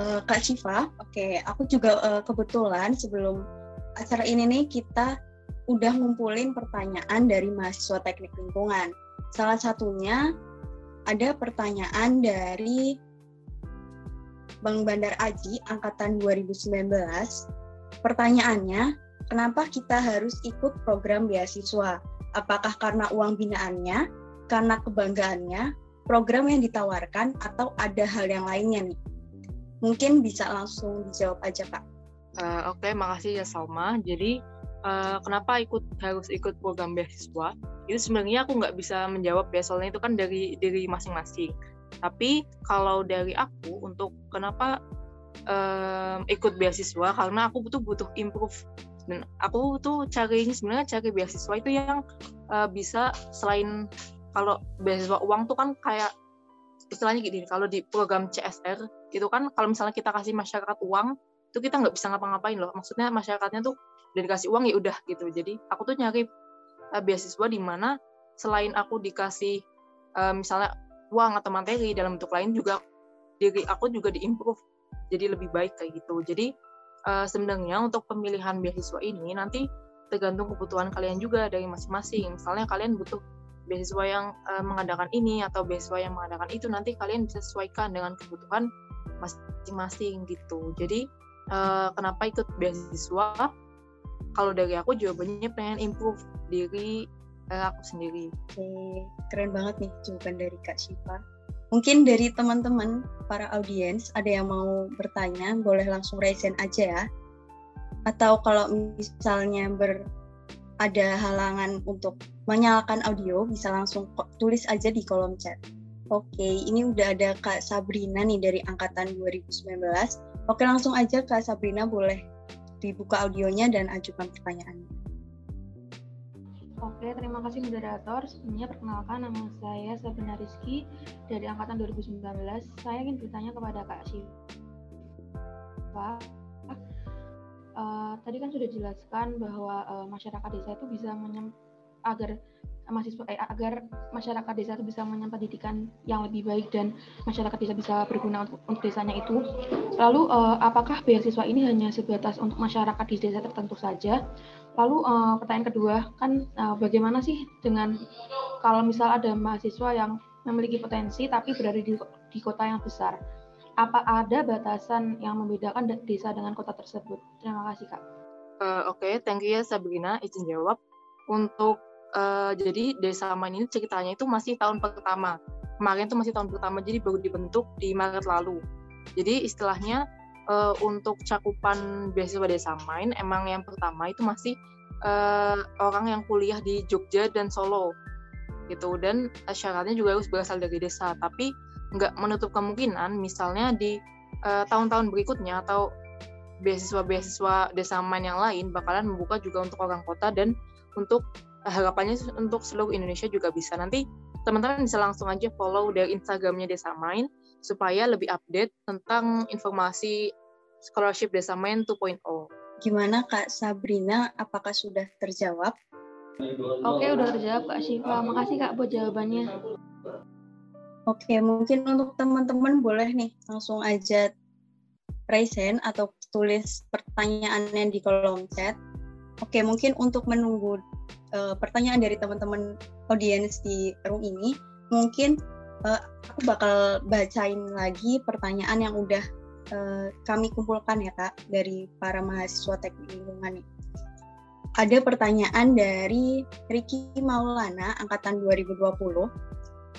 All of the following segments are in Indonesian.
uh, Kak Shiva. Oke, aku juga uh, kebetulan sebelum acara ini nih kita udah ngumpulin pertanyaan dari mahasiswa teknik lingkungan. Salah satunya ada pertanyaan dari Bang Bandar Aji angkatan 2019. Pertanyaannya, kenapa kita harus ikut program beasiswa? Apakah karena uang binaannya, karena kebanggaannya, program yang ditawarkan, atau ada hal yang lainnya nih? Mungkin bisa langsung dijawab aja, Kak. Uh, Oke, okay, makasih ya Salma. Jadi uh, kenapa ikut harus ikut program beasiswa? Itu sebenarnya aku nggak bisa menjawab ya, soalnya itu kan dari diri masing-masing. Tapi kalau dari aku untuk kenapa um, ikut beasiswa karena aku butuh butuh improve dan aku tuh cari ini sebenarnya cari beasiswa itu yang uh, bisa selain kalau beasiswa uang tuh kan kayak istilahnya gini kalau di program CSR itu kan kalau misalnya kita kasih masyarakat uang itu kita nggak bisa ngapa-ngapain loh. Maksudnya masyarakatnya tuh udah dikasih uang ya udah gitu. Jadi aku tuh nyari uh, beasiswa di mana selain aku dikasih uh, misalnya uang atau materi dalam bentuk lain juga diri aku juga diimprove. Jadi lebih baik kayak gitu. Jadi uh, sebenarnya untuk pemilihan beasiswa ini nanti tergantung kebutuhan kalian juga dari masing-masing. Misalnya kalian butuh beasiswa yang uh, mengadakan ini atau beasiswa yang mengadakan itu nanti kalian bisa sesuaikan dengan kebutuhan masing-masing gitu. Jadi uh, kenapa ikut beasiswa? Kalau dari aku jawabannya pengen improve diri uh, aku sendiri. Oke keren banget nih jawaban dari kak Syifa. Mungkin dari teman-teman para audiens ada yang mau bertanya boleh langsung raise hand aja ya. Atau kalau misalnya ber ada halangan untuk menyalakan audio bisa langsung tulis aja di kolom chat. Oke, ini udah ada Kak Sabrina nih dari angkatan 2019. Oke, langsung aja Kak Sabrina boleh dibuka audionya dan ajukan pertanyaannya. Oke, terima kasih moderator. Sebelumnya perkenalkan nama saya Sabrina Rizky dari angkatan 2019. Saya ingin bertanya kepada Kak Syifa. Uh, tadi kan sudah dijelaskan bahwa uh, masyarakat desa itu bisa menyem agar mahasiswa eh, agar masyarakat desa itu bisa menyimpan pendidikan yang lebih baik dan masyarakat desa bisa berguna untuk, untuk desanya itu. Lalu uh, apakah beasiswa ini hanya sebatas untuk masyarakat di desa tertentu saja? Lalu uh, pertanyaan kedua kan uh, bagaimana sih dengan kalau misal ada mahasiswa yang memiliki potensi tapi berada di, di kota yang besar? Apa ada batasan yang membedakan desa dengan kota tersebut? Terima kasih kak. Uh, Oke, okay. thank you ya Sabrina. Izin jawab. Untuk uh, jadi desa aman ini ceritanya itu masih tahun pertama. Kemarin itu masih tahun pertama jadi baru dibentuk di Maret lalu. Jadi istilahnya uh, untuk cakupan beasiswa desa main emang yang pertama itu masih uh, orang yang kuliah di Jogja dan Solo gitu. Dan syaratnya juga harus berasal dari desa. Tapi nggak menutup kemungkinan misalnya di tahun-tahun uh, berikutnya atau beasiswa-beasiswa desa main yang lain bakalan membuka juga untuk orang kota dan untuk harapannya untuk seluruh Indonesia juga bisa. Nanti teman-teman bisa langsung aja follow dari Instagramnya Desa Main supaya lebih update tentang informasi scholarship Desa Main 2.0. Gimana Kak Sabrina? Apakah sudah terjawab? Oke, udah terjawab Kak Syifa. Makasih Kak buat jawabannya. Oke, mungkin untuk teman-teman boleh nih langsung aja raise hand atau tulis pertanyaannya di kolom chat. Oke, mungkin untuk menunggu uh, pertanyaan dari teman-teman audiens di room ini, mungkin uh, aku bakal bacain lagi pertanyaan yang udah uh, kami kumpulkan ya kak dari para mahasiswa teknik lingkungan nih. Ada pertanyaan dari Ricky Maulana angkatan 2020.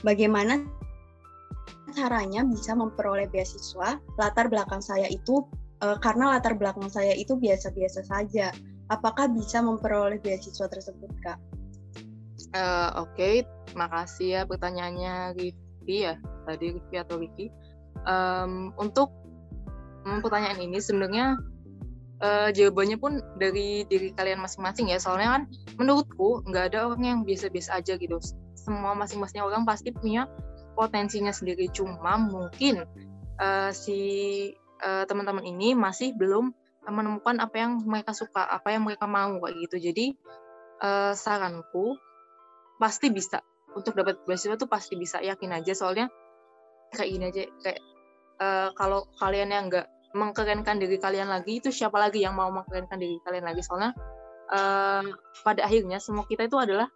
Bagaimana caranya bisa memperoleh beasiswa? Latar belakang saya itu uh, karena latar belakang saya itu biasa-biasa saja apakah bisa memperoleh beasiswa tersebut, Kak? Uh, Oke, okay. makasih ya pertanyaannya Rifki ya, tadi Rifki atau Riki. Um, untuk pertanyaan ini sebenarnya uh, jawabannya pun dari diri kalian masing-masing ya, soalnya kan menurutku nggak ada orang yang biasa-biasa aja gitu. Semua masing-masing orang pasti punya potensinya sendiri, cuma mungkin uh, si uh, teman-teman ini masih belum menemukan apa yang mereka suka, apa yang mereka mau kayak gitu. Jadi uh, saranku pasti bisa. Untuk dapat beasiswa tuh pasti bisa yakin aja. Soalnya kayak gini aja kayak uh, kalau kalian yang nggak mengkerenkan diri kalian lagi itu siapa lagi yang mau mengkerenkan diri kalian lagi? Soalnya uh, pada akhirnya semua kita itu adalah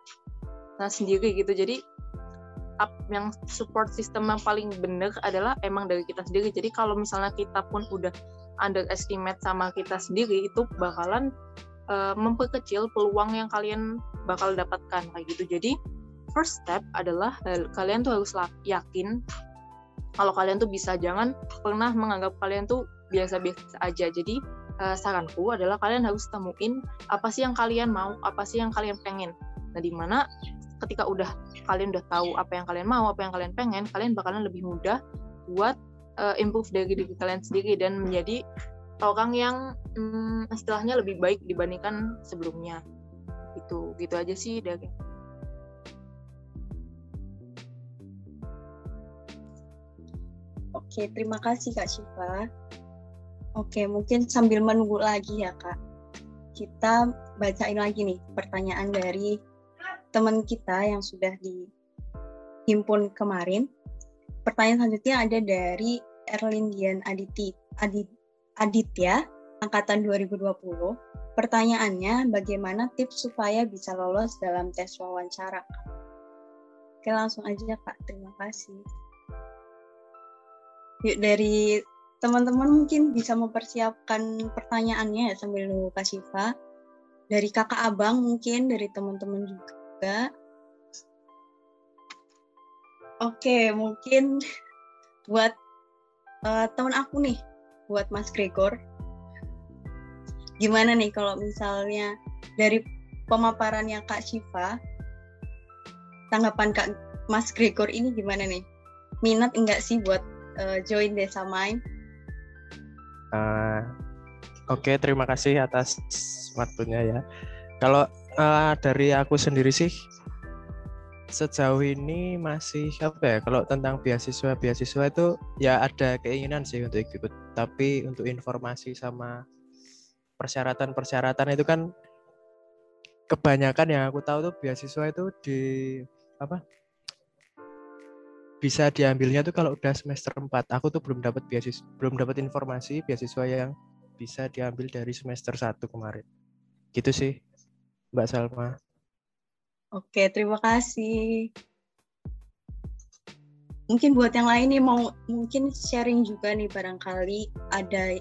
nah, sendiri gitu. Jadi up yang support system yang paling benar adalah emang dari kita sendiri. Jadi kalau misalnya kita pun udah underestimate sama kita sendiri itu bakalan uh, memperkecil peluang yang kalian bakal dapatkan kayak gitu. Jadi first step adalah kalian tuh harus yakin kalau kalian tuh bisa. Jangan pernah menganggap kalian tuh biasa-biasa aja. Jadi uh, saranku adalah kalian harus temuin apa sih yang kalian mau apa sih yang kalian pengen. Nah di mana ketika udah kalian udah tahu apa yang kalian mau apa yang kalian pengen kalian bakalan lebih mudah buat uh, improve dari diri kalian sendiri dan menjadi orang yang um, istilahnya lebih baik dibandingkan sebelumnya gitu gitu aja sih dari Oke, terima kasih Kak Syifa. Oke, mungkin sambil menunggu lagi ya Kak. Kita bacain lagi nih pertanyaan dari teman kita yang sudah dihimpun kemarin. Pertanyaan selanjutnya ada dari Erlindian Aditi, Adit, Aditya, angkatan 2020. Pertanyaannya, bagaimana tips supaya bisa lolos dalam tes wawancara? Oke, langsung aja Kak. Terima kasih. Yuk dari teman-teman mungkin bisa mempersiapkan pertanyaannya ya sambil nunggu Kak Siva. Dari kakak abang mungkin, dari teman-teman juga. Oke, mungkin buat uh, teman aku nih, buat Mas Gregor. Gimana nih kalau misalnya dari pemaparannya Kak Siva, tanggapan Kak Mas Gregor ini gimana nih? Minat enggak sih buat uh, join Desa Main? Uh, Oke, okay, terima kasih atas waktunya ya. Kalau uh, dari aku sendiri sih sejauh ini masih apa ya? Kalau tentang beasiswa beasiswa itu ya ada keinginan sih untuk ikut, tapi untuk informasi sama persyaratan-persyaratan itu kan kebanyakan yang aku tahu tuh beasiswa itu di apa bisa diambilnya tuh kalau udah semester 4. Aku tuh belum dapat beasiswa, belum dapat informasi beasiswa yang bisa diambil dari semester 1 kemarin. Gitu sih, Mbak Salma. Oke, terima kasih. Mungkin buat yang lain nih mau mungkin sharing juga nih barangkali ada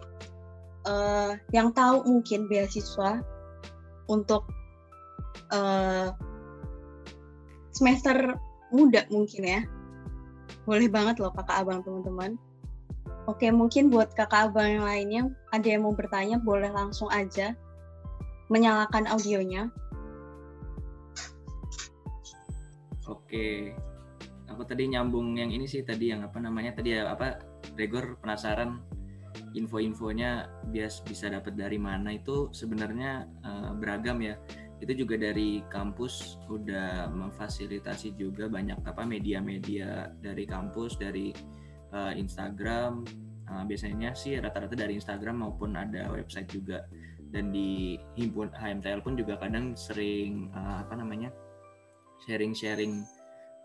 uh, yang tahu mungkin beasiswa untuk uh, semester muda mungkin ya boleh banget loh kakak abang teman-teman. Oke, mungkin buat kakak abang yang lainnya, ada yang mau bertanya, boleh langsung aja menyalakan audionya. Oke, aku tadi nyambung yang ini sih tadi yang apa namanya tadi ya apa Gregor penasaran info-infonya bias bisa dapat dari mana. Itu sebenarnya uh, beragam ya. Itu juga dari kampus udah memfasilitasi juga banyak apa media-media dari kampus dari uh, Instagram. Uh, biasanya sih rata-rata dari Instagram maupun ada website juga. Dan di himpun HMTL pun juga kadang sering uh, apa namanya sharing-sharing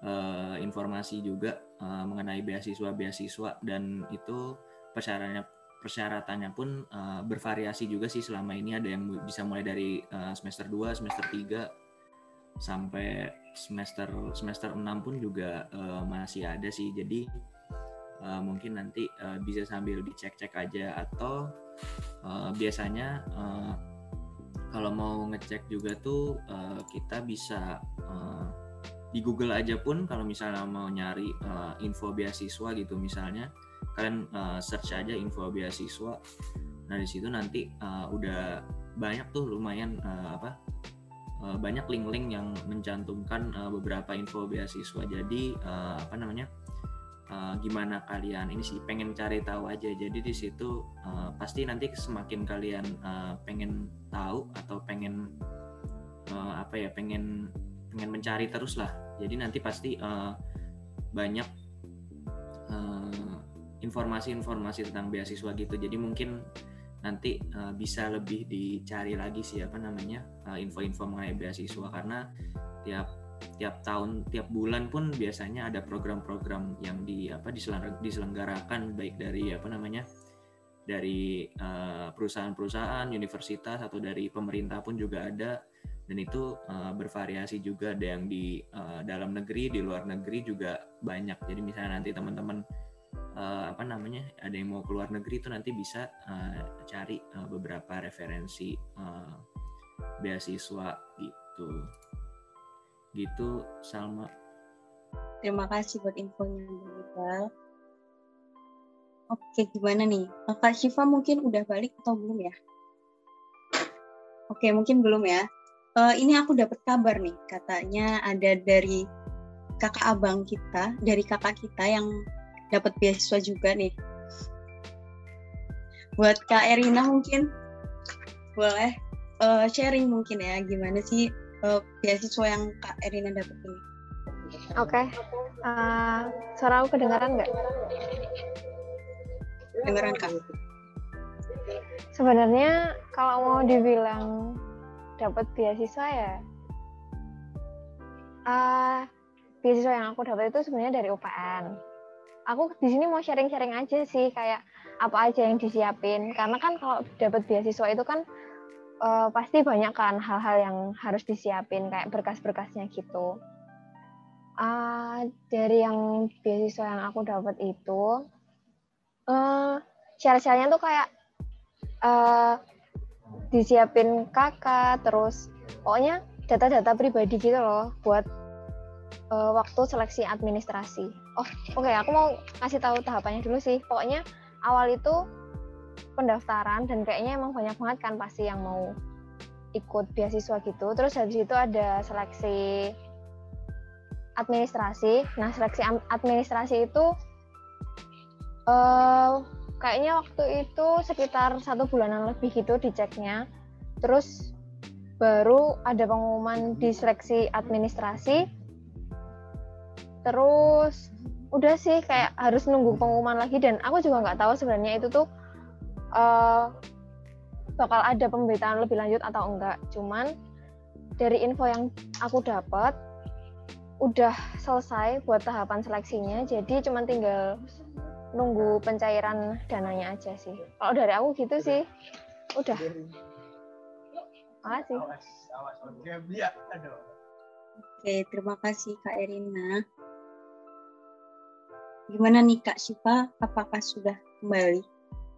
uh, informasi juga uh, mengenai beasiswa-beasiswa dan itu persyaratannya persyaratannya pun uh, bervariasi juga sih selama ini ada yang bisa mulai dari uh, semester 2, semester 3 sampai semester semester 6 pun juga uh, masih ada sih. Jadi uh, mungkin nanti uh, bisa sambil dicek-cek aja atau uh, biasanya uh, kalau mau ngecek juga tuh uh, kita bisa uh, di Google aja pun kalau misalnya mau nyari uh, info beasiswa gitu misalnya kalian uh, search aja info beasiswa. Nah di situ nanti uh, udah banyak tuh lumayan uh, apa uh, banyak link-link yang mencantumkan uh, beberapa info beasiswa. Jadi uh, apa namanya uh, gimana kalian ini sih pengen cari tahu aja. Jadi di situ uh, pasti nanti semakin kalian uh, pengen tahu atau pengen uh, apa ya pengen pengen mencari terus lah. Jadi nanti pasti uh, banyak informasi-informasi tentang beasiswa gitu. Jadi mungkin nanti uh, bisa lebih dicari lagi sih apa namanya uh, info-info mengenai beasiswa. Karena tiap tiap tahun tiap bulan pun biasanya ada program-program yang di apa diselenggarakan. Baik dari apa namanya dari perusahaan-perusahaan, universitas atau dari pemerintah pun juga ada dan itu uh, bervariasi juga ada yang di uh, dalam negeri, di luar negeri juga banyak. Jadi misalnya nanti teman-teman uh, apa namanya ada yang mau keluar negeri itu nanti bisa uh, cari uh, beberapa referensi uh, beasiswa gitu. Gitu Salma. Terima kasih buat infonya Mbak Oke, gimana nih? Kak Syifa mungkin udah balik atau belum ya? Oke, mungkin belum ya. Uh, ini aku dapat kabar nih, katanya ada dari kakak abang kita, dari kakak kita yang dapat beasiswa juga nih. Buat Kak Erina mungkin boleh uh, sharing mungkin ya, gimana sih uh, beasiswa yang Kak Erina dapat ini? Oke, okay. uh, suara aku kedengaran nggak? dengeran kak sebenarnya kalau mau dibilang dapat beasiswa ya? Uh, beasiswa yang aku dapat itu sebenarnya dari UPN aku di sini mau sharing-sharing aja sih kayak apa aja yang disiapin. Karena kan kalau dapat beasiswa itu kan uh, pasti banyak kan hal-hal yang harus disiapin kayak berkas-berkasnya gitu. Uh, dari yang beasiswa yang aku dapat itu uh, syarat-syaratnya tuh kayak uh, disiapin kakak terus pokoknya data-data pribadi gitu loh buat uh, waktu seleksi administrasi. Oh, oke, okay, aku mau kasih tahu tahapannya dulu sih. Pokoknya awal itu pendaftaran dan kayaknya emang banyak banget kan pasti yang mau ikut beasiswa gitu. Terus habis itu ada seleksi administrasi. Nah, seleksi administrasi itu Uh, kayaknya waktu itu sekitar satu bulanan lebih gitu diceknya. Terus baru ada pengumuman di seleksi administrasi. Terus udah sih kayak harus nunggu pengumuman lagi dan aku juga nggak tahu sebenarnya itu tuh uh, bakal ada pemberitaan lebih lanjut atau enggak. Cuman dari info yang aku dapat udah selesai buat tahapan seleksinya, jadi cuma tinggal nunggu pencairan dananya aja sih. Kalau dari aku gitu sih, udah. Makasih. Oke, terima kasih Kak Erina. Gimana nih Kak Syifa, apakah sudah kembali?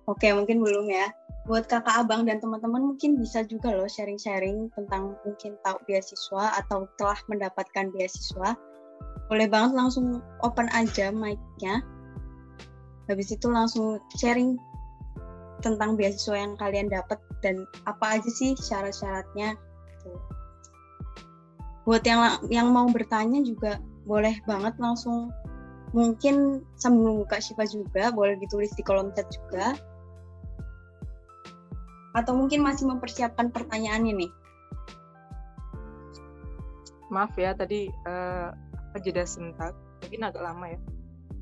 Oke, mungkin belum ya. Buat kakak abang dan teman-teman mungkin bisa juga loh sharing-sharing tentang mungkin tahu beasiswa atau telah mendapatkan beasiswa. Boleh banget langsung open aja mic-nya habis itu langsung sharing tentang beasiswa yang kalian dapat dan apa aja sih syarat-syaratnya gitu. buat yang yang mau bertanya juga boleh banget langsung mungkin sambil membuka Syifa juga boleh ditulis di kolom chat juga. Atau mungkin masih mempersiapkan pertanyaannya nih? Maaf ya tadi uh, jeda sebentar. Mungkin agak lama ya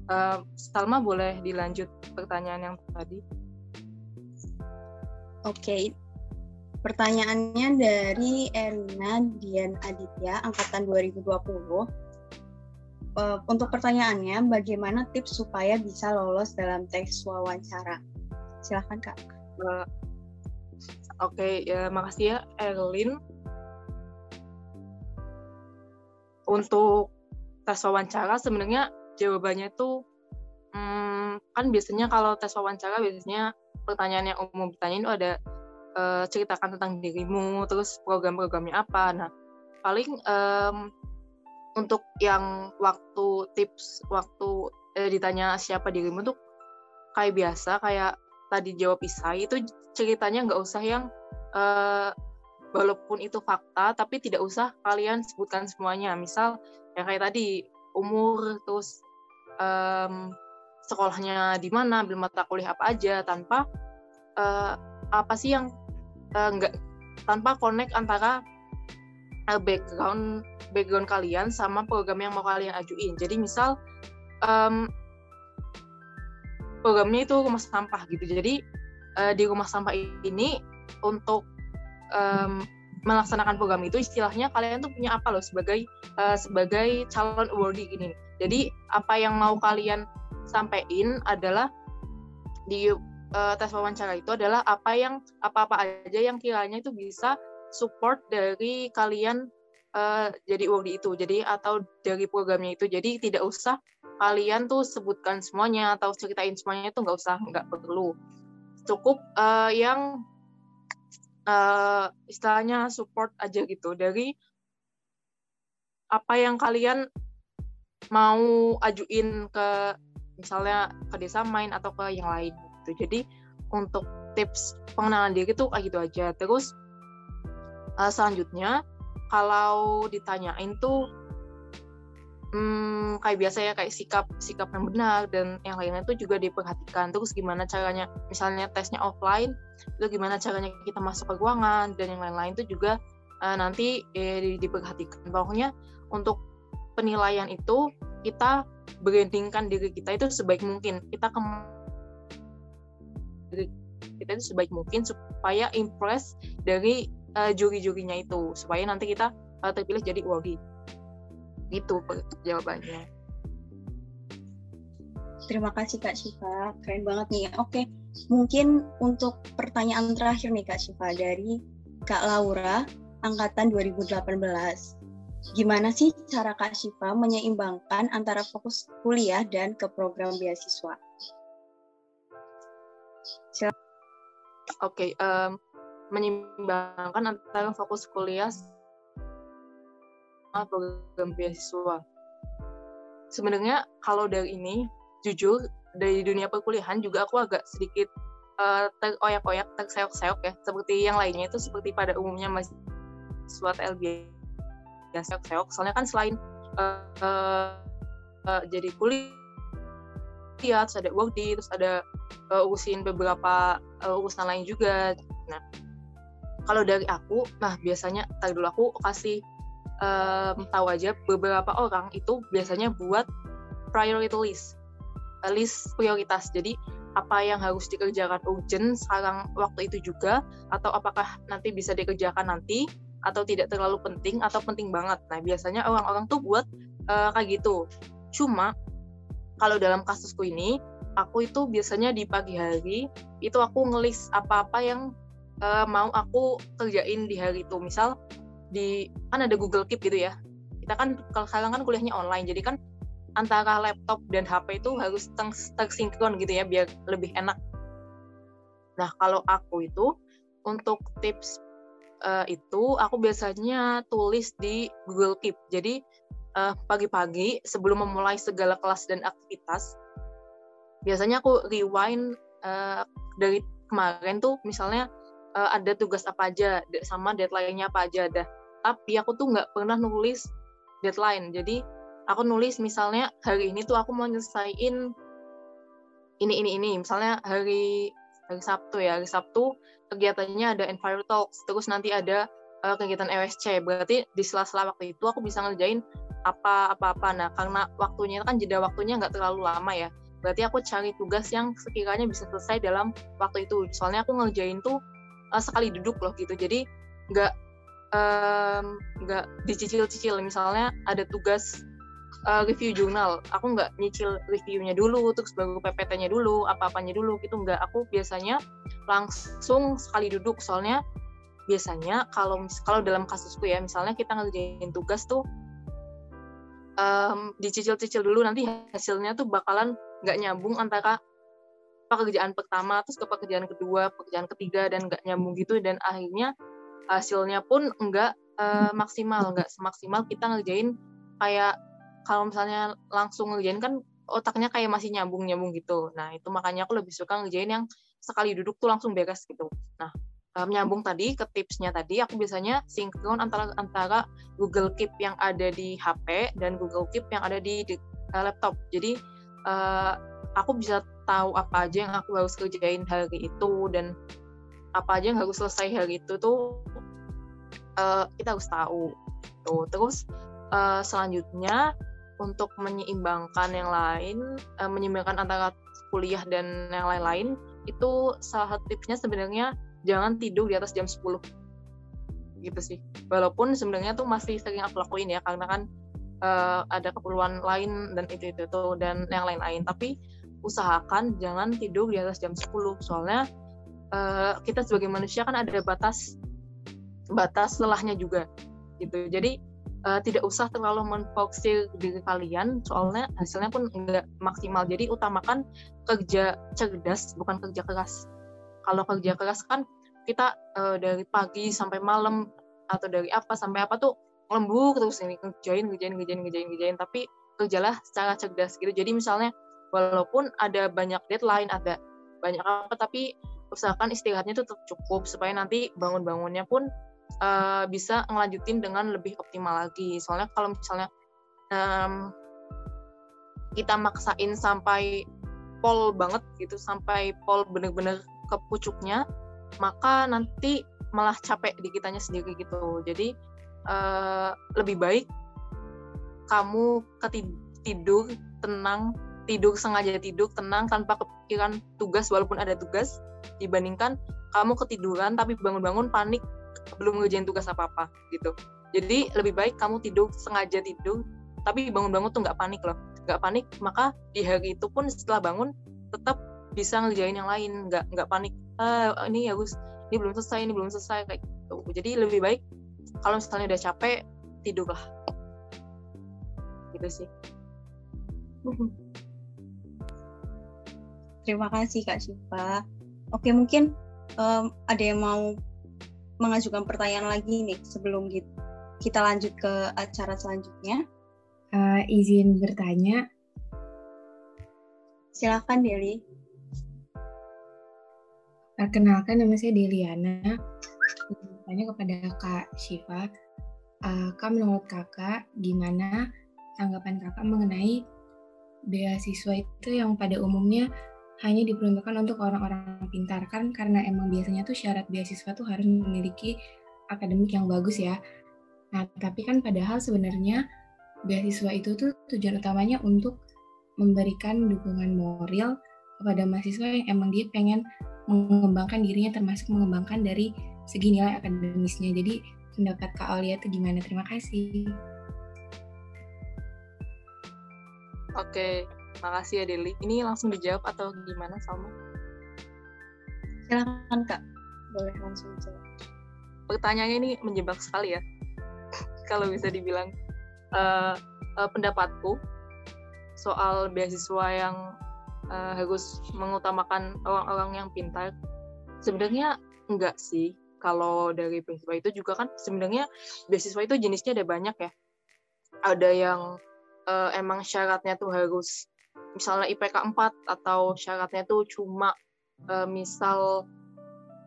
Uh, Salma boleh dilanjut pertanyaan yang tadi? Oke, okay. pertanyaannya dari Erina Dian Aditya, angkatan 2020. Uh, eh, untuk pertanyaannya, bagaimana tips supaya bisa lolos dalam tes wawancara? Silahkan Kak. Uh, Oke, okay, ya makasih ya Erlin. Untuk tes wawancara sebenarnya jawabannya itu hmm, kan biasanya kalau tes wawancara biasanya pertanyaan yang umum bertanya itu ada uh, ceritakan tentang dirimu terus program-programnya apa. Nah paling um, untuk yang waktu tips waktu eh, ditanya siapa dirimu tuh kayak biasa kayak tadi jawab Isai itu ceritanya nggak usah yang uh, walaupun itu fakta tapi tidak usah kalian sebutkan semuanya. Misal yang kayak tadi umur terus um, sekolahnya di mana, ambil mata kuliah apa aja tanpa uh, apa sih yang uh, tanpa connect antara uh, background background kalian sama program yang mau kalian ajuin. Jadi misal um, programnya itu rumah sampah gitu. Jadi uh, di rumah sampah ini untuk um, melaksanakan program itu istilahnya kalian tuh punya apa loh sebagai uh, sebagai calon awardee ini. Jadi apa yang mau kalian sampaikan adalah di uh, tes wawancara itu adalah apa yang apa-apa aja yang kiranya itu bisa support dari kalian uh, jadi awardee itu. Jadi atau dari programnya itu. Jadi tidak usah kalian tuh sebutkan semuanya atau ceritain semuanya itu nggak usah nggak perlu. Cukup uh, yang uh, istilahnya support aja gitu dari apa yang kalian mau ajuin ke misalnya ke desa main atau ke yang lain gitu. Jadi untuk tips pengenalan diri itu kayak gitu aja. Terus uh, selanjutnya kalau ditanyain tuh hmm, kayak biasa ya kayak sikap sikap yang benar dan yang lainnya itu juga diperhatikan. Terus gimana caranya misalnya tesnya offline itu gimana caranya kita masuk ke ruangan dan yang lain-lain itu juga uh, nanti eh, diperhatikan. Pokoknya untuk penilaian itu kita brandingkan diri kita itu sebaik mungkin. Kita ke kita itu sebaik mungkin supaya impress dari uh, juri-jurinya itu. Supaya nanti kita uh, terpilih jadi wali itu jawabannya. Terima kasih kak Syifa. Keren banget nih. Oke mungkin untuk pertanyaan terakhir nih kak Syifa dari kak Laura angkatan 2018 gimana sih cara kak Syifa menyeimbangkan antara fokus kuliah dan ke program beasiswa? Oke, okay, um, menyeimbangkan antara fokus kuliah program beasiswa. Sebenarnya kalau dari ini, jujur dari dunia perkuliahan juga aku agak sedikit uh, teroyak-oyak, terseok-seok ya, seperti yang lainnya itu seperti pada umumnya mahasiswa TLB ya seok-seok. Soalnya kan selain uh, uh, uh, jadi kuliah, terus ada work di, terus ada uh, urusin beberapa uh, urusan lain juga. Nah, kalau dari aku, nah biasanya tadi dulu aku kasih um, tahu aja beberapa orang itu biasanya buat priority list uh, list prioritas. Jadi apa yang harus dikerjakan urgent sekarang waktu itu juga atau apakah nanti bisa dikerjakan nanti atau tidak terlalu penting atau penting banget. Nah biasanya orang-orang tuh buat uh, kayak gitu. Cuma kalau dalam kasusku ini aku itu biasanya di pagi hari itu aku ngelis apa-apa yang uh, mau aku kerjain di hari itu. Misal di kan ada Google Keep gitu ya. Kita kan kalau sekarang kan kuliahnya online jadi kan antara laptop dan HP itu harus tersinkron gitu ya biar lebih enak. Nah kalau aku itu untuk tips uh, itu aku biasanya tulis di Google Keep. Jadi uh, pagi-pagi sebelum memulai segala kelas dan aktivitas biasanya aku rewind uh, dari kemarin tuh misalnya uh, ada tugas apa aja sama deadline-nya apa aja dah tapi aku tuh nggak pernah nulis deadline. Jadi aku nulis misalnya hari ini tuh aku mau nyelesain ini ini ini. Misalnya hari hari Sabtu ya. Hari Sabtu kegiatannya ada environment talks terus nanti ada uh, kegiatan EWSC berarti di sela-sela waktu itu aku bisa ngerjain apa apa apa nah karena waktunya kan jeda waktunya nggak terlalu lama ya. Berarti aku cari tugas yang sekiranya bisa selesai dalam waktu itu. Soalnya aku ngerjain tuh uh, sekali duduk loh gitu. Jadi nggak nggak um, dicicil-cicil. Misalnya ada tugas uh, review jurnal. Aku nggak nyicil reviewnya dulu terus baru PPT-nya dulu apa-apanya dulu gitu nggak. Aku biasanya langsung sekali duduk. Soalnya biasanya kalau kalau dalam kasusku ya misalnya kita ngerjain tugas tuh um, dicicil-cicil dulu nanti hasilnya tuh bakalan nggak nyambung antara pekerjaan pertama terus ke pekerjaan kedua pekerjaan ketiga dan nggak nyambung gitu. Dan akhirnya hasilnya pun enggak uh, maksimal enggak semaksimal kita ngerjain kayak kalau misalnya langsung ngerjain kan otaknya kayak masih nyambung nyambung gitu. Nah itu makanya aku lebih suka ngerjain yang sekali duduk tuh langsung beres gitu. Nah um, nyambung tadi ke tipsnya tadi aku biasanya sinkron antara antara Google Keep yang ada di HP dan Google Keep yang ada di, di uh, laptop. Jadi uh, aku bisa tahu apa aja yang aku harus kerjain hari itu dan apa aja yang harus selesai hari itu tuh uh, kita harus tahu tuh terus uh, selanjutnya untuk menyeimbangkan yang lain uh, menyeimbangkan antara kuliah dan yang lain-lain itu salah satu tipsnya sebenarnya jangan tidur di atas jam 10 gitu sih. Walaupun sebenarnya tuh masih sering aku lakuin ya karena kan uh, ada keperluan lain dan itu itu tuh dan yang lain-lain. Tapi usahakan jangan tidur di atas jam 10 soalnya uh, kita sebagai manusia kan ada batas batas lelahnya juga gitu. Jadi uh, tidak usah terlalu memfokusir diri kalian soalnya hasilnya pun enggak maksimal. Jadi utamakan kerja cerdas bukan kerja keras. Kalau kerja keras kan kita uh, dari pagi sampai malam atau dari apa sampai apa tuh lembur terus ini ngerjain ngerjain ngerjain ngerjain ngerjain. Tapi kerjalah secara cerdas gitu. Jadi misalnya walaupun ada banyak deadline ada banyak apa tapi usahakan istirahatnya itu tetap cukup supaya nanti bangun-bangunnya pun uh, bisa ngelanjutin dengan lebih optimal lagi. Soalnya kalau misalnya um, kita maksain sampai pol banget gitu sampai pol bener-bener ke pucuknya maka nanti malah capek di kitanya sendiri gitu. Jadi uh, lebih baik kamu tidur tenang tidur sengaja tidur tenang tanpa kepikiran tugas walaupun ada tugas dibandingkan kamu ketiduran tapi bangun-bangun panik belum ngerjain tugas apa-apa gitu. Jadi lebih baik kamu tidur sengaja tidur tapi bangun-bangun tuh nggak panik loh. Nggak panik maka di hari itu pun setelah bangun tetap bisa ngerjain yang lain nggak nggak panik ah, ini ya Gus ini belum selesai ini belum selesai kayak gitu. Jadi lebih baik kalau misalnya udah capek tidurlah. Gitu sih terima kasih kak Syifa. Oke mungkin um, ada yang mau mengajukan pertanyaan lagi nih sebelum kita lanjut ke acara selanjutnya? Uh, izin bertanya. Silakan Deli. Perkenalkan nama saya Deliana. Tanya kepada Kak Syifa, uh, Kak menurut Kakak gimana tanggapan Kakak mengenai beasiswa itu yang pada umumnya hanya diperuntukkan untuk orang-orang pintar kan karena emang biasanya tuh syarat beasiswa tuh harus memiliki akademik yang bagus ya. Nah, tapi kan padahal sebenarnya beasiswa itu tuh tujuan utamanya untuk memberikan dukungan moral kepada mahasiswa yang emang dia pengen mengembangkan dirinya termasuk mengembangkan dari segi nilai akademisnya. Jadi pendapat Kak Aulia itu gimana? Terima kasih. Oke, makasih ya Deli. Ini langsung dijawab atau gimana Salma? Silakan Kak, boleh langsung jawab. Pertanyaannya ini menjebak sekali ya. Kalau bisa dibilang uh, uh, pendapatku soal beasiswa yang uh, harus mengutamakan orang-orang yang pintar sebenarnya enggak sih kalau dari beasiswa itu juga kan sebenarnya beasiswa itu jenisnya ada banyak ya ada yang uh, emang syaratnya tuh harus misalnya IPK 4 atau syaratnya tuh cuma uh, misal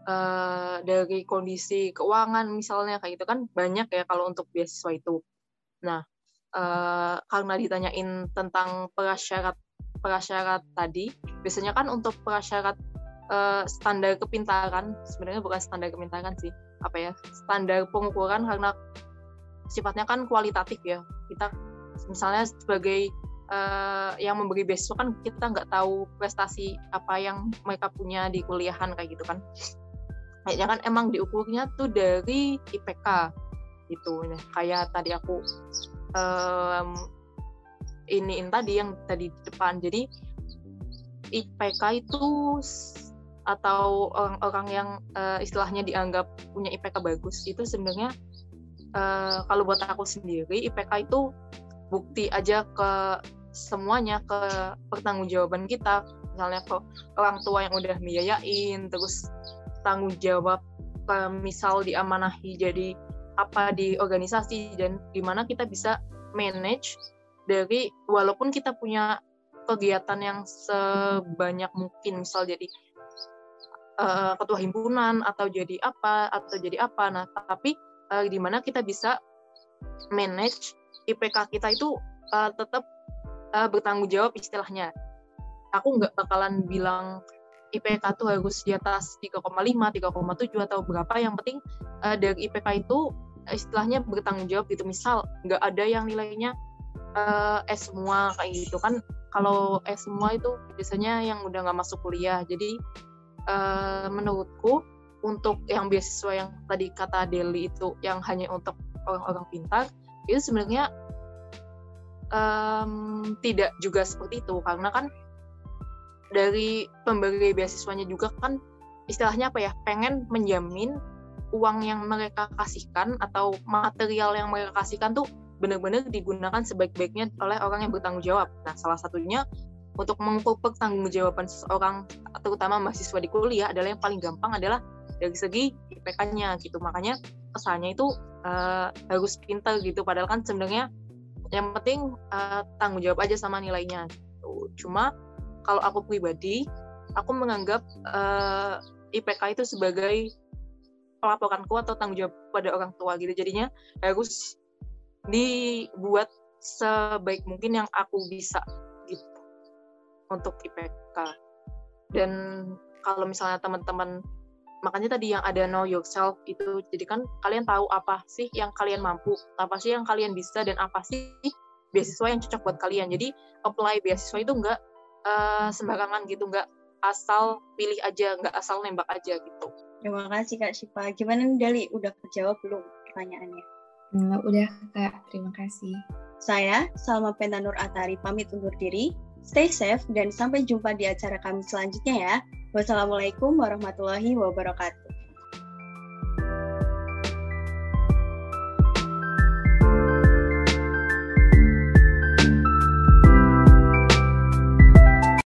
uh, dari kondisi keuangan misalnya kayak gitu kan banyak ya kalau untuk beasiswa itu. Nah uh, karena ditanyain tentang prasyarat prasyarat tadi biasanya kan untuk prasyarat uh, standar kepintaran sebenarnya bukan standar kepintaran sih apa ya standar pengukuran karena sifatnya kan kualitatif ya. Kita misalnya sebagai uh, yang memberi beasiswa kan kita nggak tahu prestasi apa yang mereka punya di kuliahan kayak gitu kan. Kayaknya kan emang diukurnya tuh dari IPK gitu. Kayak tadi aku um, iniin tadi yang tadi di depan. Jadi IPK itu atau orang-orang yang uh, istilahnya dianggap punya IPK bagus itu sebenarnya uh, kalau buat aku sendiri IPK itu bukti aja ke semuanya ke pertanggungjawaban kita. Misalnya ke orang tua yang udah biayain terus tanggung jawab ke misal diamanahi jadi apa di organisasi dan gimana kita bisa manage dari walaupun kita punya kegiatan yang sebanyak mungkin misal jadi uh, ketua himpunan atau jadi apa atau jadi apa. Nah tapi uh, di mana kita bisa manage IPK kita itu uh, tetap uh, bertanggung jawab istilahnya. Aku nggak bakalan bilang IPK tuh harus di atas 3,5, 3,7 atau berapa. Yang penting uh, dari IPK itu istilahnya bertanggung jawab gitu. Misal nggak ada yang nilainya uh, S semua kayak gitu kan. Kalau S semua itu biasanya yang udah nggak masuk kuliah. Jadi uh, menurutku untuk yang beasiswa yang tadi kata Deli itu yang hanya untuk orang-orang pintar itu sebenarnya um, tidak juga seperti itu karena kan dari pemberi beasiswanya juga kan istilahnya apa ya pengen menjamin uang yang mereka kasihkan atau material yang mereka kasihkan tuh benar-benar digunakan sebaik-baiknya oleh orang yang bertanggung jawab. Nah, salah satunya untuk mengukur pertanggungjawaban seseorang terutama mahasiswa di kuliah adalah yang paling gampang adalah dari segi IPK-nya gitu. Makanya kesannya itu uh, harus pintar gitu padahal kan sebenarnya yang penting uh, tanggung jawab aja sama nilainya gitu. Cuma kalau aku pribadi aku menganggap uh, eh, IPK itu sebagai pelaporanku atau tanggung jawab pada orang tua gitu jadinya harus dibuat sebaik mungkin yang aku bisa gitu untuk IPK dan kalau misalnya teman-teman makanya tadi yang ada know yourself itu jadi kan kalian tahu apa sih yang kalian mampu apa sih yang kalian bisa dan apa sih beasiswa yang cocok buat kalian jadi apply beasiswa itu enggak uh, sembarangan gitu enggak asal pilih aja enggak asal nembak aja gitu Terima kasih Kak Syifa. Gimana nih Dali? Udah kejawab belum pertanyaannya? Hmm, udah Kak, terima kasih. Saya, Salma Pentanur Atari, pamit undur diri. Stay safe dan sampai jumpa di acara kami selanjutnya ya. Wassalamualaikum warahmatullahi wabarakatuh.